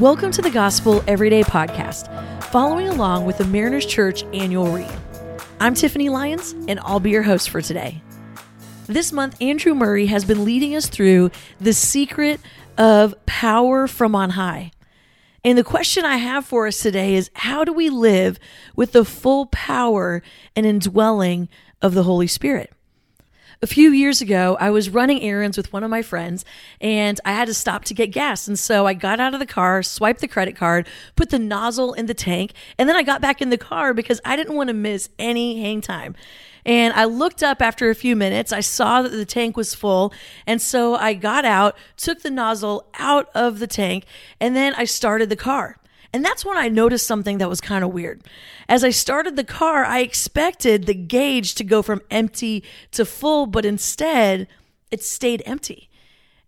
Welcome to the Gospel Everyday Podcast, following along with the Mariners Church annual read. I'm Tiffany Lyons, and I'll be your host for today. This month, Andrew Murray has been leading us through the secret of power from on high. And the question I have for us today is how do we live with the full power and indwelling of the Holy Spirit? A few years ago, I was running errands with one of my friends and I had to stop to get gas. And so I got out of the car, swiped the credit card, put the nozzle in the tank, and then I got back in the car because I didn't want to miss any hang time. And I looked up after a few minutes. I saw that the tank was full. And so I got out, took the nozzle out of the tank, and then I started the car. And that's when I noticed something that was kind of weird. As I started the car, I expected the gauge to go from empty to full, but instead it stayed empty.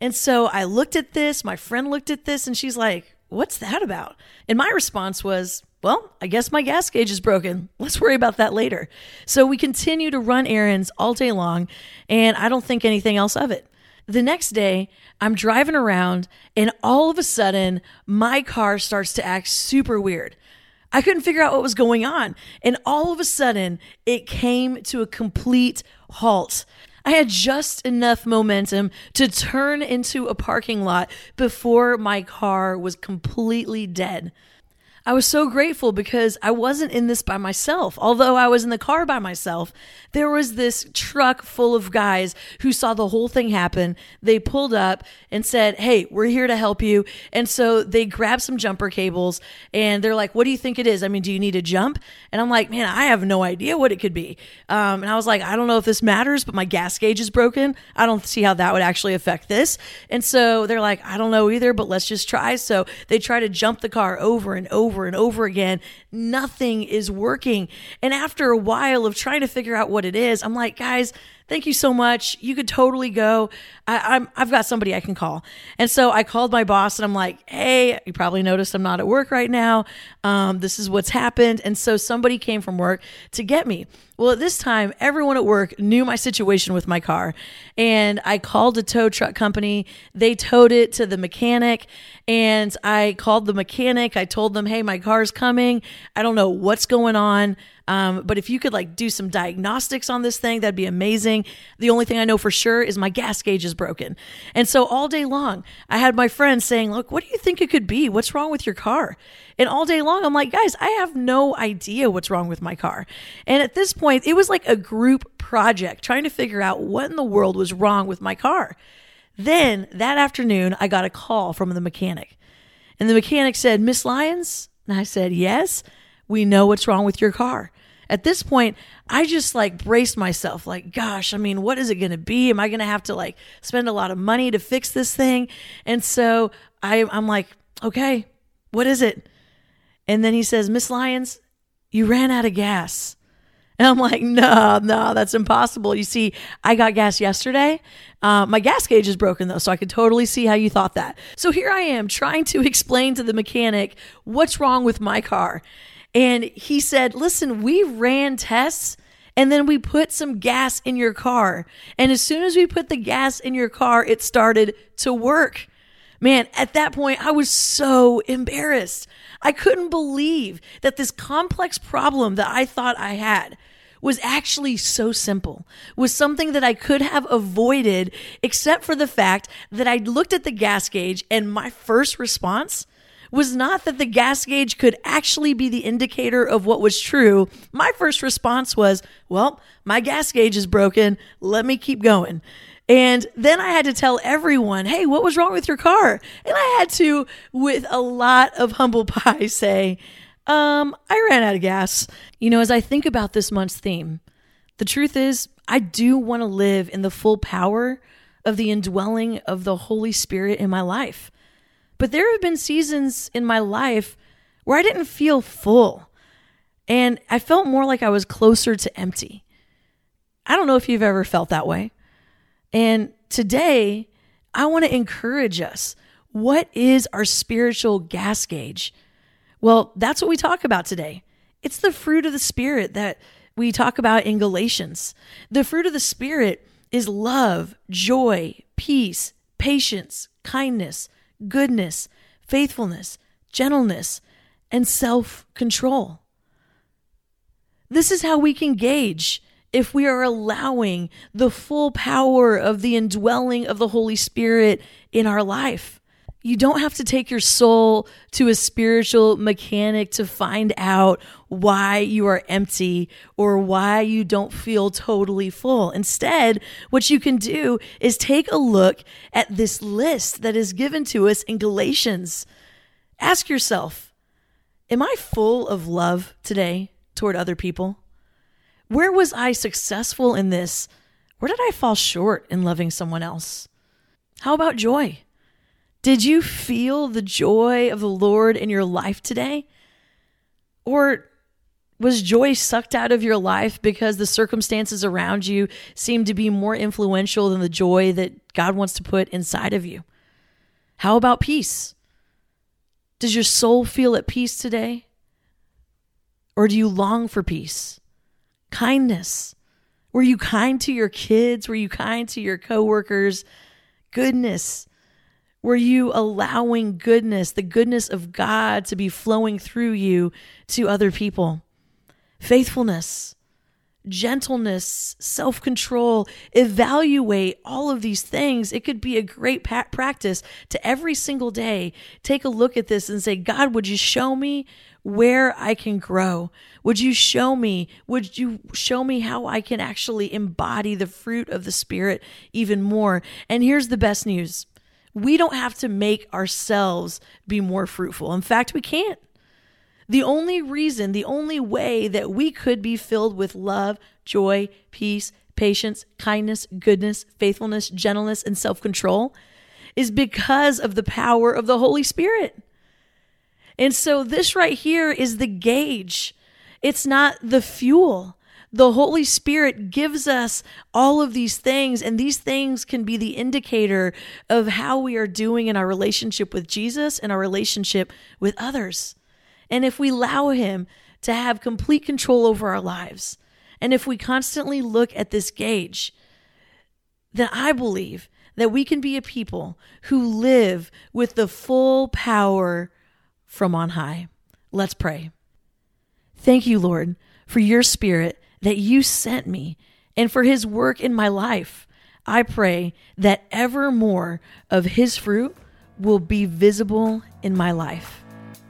And so I looked at this, my friend looked at this, and she's like, What's that about? And my response was, Well, I guess my gas gauge is broken. Let's worry about that later. So we continue to run errands all day long, and I don't think anything else of it. The next day, I'm driving around and all of a sudden, my car starts to act super weird. I couldn't figure out what was going on. And all of a sudden, it came to a complete halt. I had just enough momentum to turn into a parking lot before my car was completely dead. I was so grateful because I wasn't in this by myself. Although I was in the car by myself, there was this truck full of guys who saw the whole thing happen. They pulled up and said, Hey, we're here to help you. And so they grabbed some jumper cables and they're like, What do you think it is? I mean, do you need a jump? And I'm like, Man, I have no idea what it could be. Um, and I was like, I don't know if this matters, but my gas gauge is broken. I don't see how that would actually affect this. And so they're like, I don't know either, but let's just try. So they try to jump the car over and over over and over again. Nothing is working. And after a while of trying to figure out what it is, I'm like, guys, thank you so much. You could totally go. I, am I've got somebody I can call. And so I called my boss and I'm like, hey, you probably noticed I'm not at work right now. Um, this is what's happened. And so somebody came from work to get me. Well, at this time, everyone at work knew my situation with my car. And I called a tow truck company. They towed it to the mechanic. And I called the mechanic. I told them, hey, my car's coming. I don't know what's going on. Um, but if you could like do some diagnostics on this thing, that'd be amazing. The only thing I know for sure is my gas gauge is broken. And so all day long, I had my friends saying, Look, what do you think it could be? What's wrong with your car? And all day long, I'm like, Guys, I have no idea what's wrong with my car. And at this point, it was like a group project trying to figure out what in the world was wrong with my car. Then that afternoon, I got a call from the mechanic. And the mechanic said, Miss Lyons? And I said, Yes, we know what's wrong with your car at this point, I just like braced myself, like, gosh, I mean, what is it going to be? Am I going to have to like spend a lot of money to fix this thing? And so I, I'm like, okay, what is it? And then he says, Miss Lyons, you ran out of gas. And I'm like, no, no, that's impossible. You see, I got gas yesterday. Uh, my gas gauge is broken though, so I could totally see how you thought that. So here I am trying to explain to the mechanic what's wrong with my car. And he said, Listen, we ran tests and then we put some gas in your car. And as soon as we put the gas in your car, it started to work. Man, at that point, I was so embarrassed. I couldn't believe that this complex problem that I thought I had was actually so simple, was something that I could have avoided, except for the fact that I looked at the gas gauge and my first response was not that the gas gauge could actually be the indicator of what was true. My first response was, well, my gas gauge is broken. Let me keep going. And then I had to tell everyone, hey, what was wrong with your car? And I had to, with a lot of humble pie, say, um, I ran out of gas. You know, as I think about this month's theme, the truth is, I do want to live in the full power of the indwelling of the Holy Spirit in my life. But there have been seasons in my life where I didn't feel full and I felt more like I was closer to empty. I don't know if you've ever felt that way. And today, I want to encourage us. What is our spiritual gas gauge? Well, that's what we talk about today. It's the fruit of the Spirit that we talk about in Galatians. The fruit of the Spirit is love, joy, peace, patience, kindness goodness, faithfulness, gentleness, and self control. This is how we can gauge if we are allowing the full power of the indwelling of the Holy Spirit in our life. You don't have to take your soul to a spiritual mechanic to find out why you are empty or why you don't feel totally full. Instead, what you can do is take a look at this list that is given to us in Galatians. Ask yourself, am I full of love today toward other people? Where was I successful in this? Where did I fall short in loving someone else? How about joy? Did you feel the joy of the Lord in your life today? Or was joy sucked out of your life because the circumstances around you seem to be more influential than the joy that God wants to put inside of you? How about peace? Does your soul feel at peace today? Or do you long for peace? Kindness. Were you kind to your kids? Were you kind to your coworkers? Goodness. Were you allowing goodness, the goodness of God, to be flowing through you to other people? Faithfulness, gentleness, self control, evaluate all of these things. It could be a great pa- practice to every single day take a look at this and say, God, would you show me where I can grow? Would you show me? Would you show me how I can actually embody the fruit of the Spirit even more? And here's the best news we don't have to make ourselves be more fruitful. In fact, we can't. The only reason, the only way that we could be filled with love, joy, peace, patience, kindness, goodness, faithfulness, gentleness, and self control is because of the power of the Holy Spirit. And so, this right here is the gauge, it's not the fuel the Holy Spirit gives us all of these things, and these things can be the indicator of how we are doing in our relationship with Jesus and our relationship with others. And if we allow Him to have complete control over our lives, and if we constantly look at this gauge, then I believe that we can be a people who live with the full power from on high. Let's pray. Thank you, Lord, for your spirit that you sent me and for his work in my life. I pray that ever more of his fruit will be visible in my life.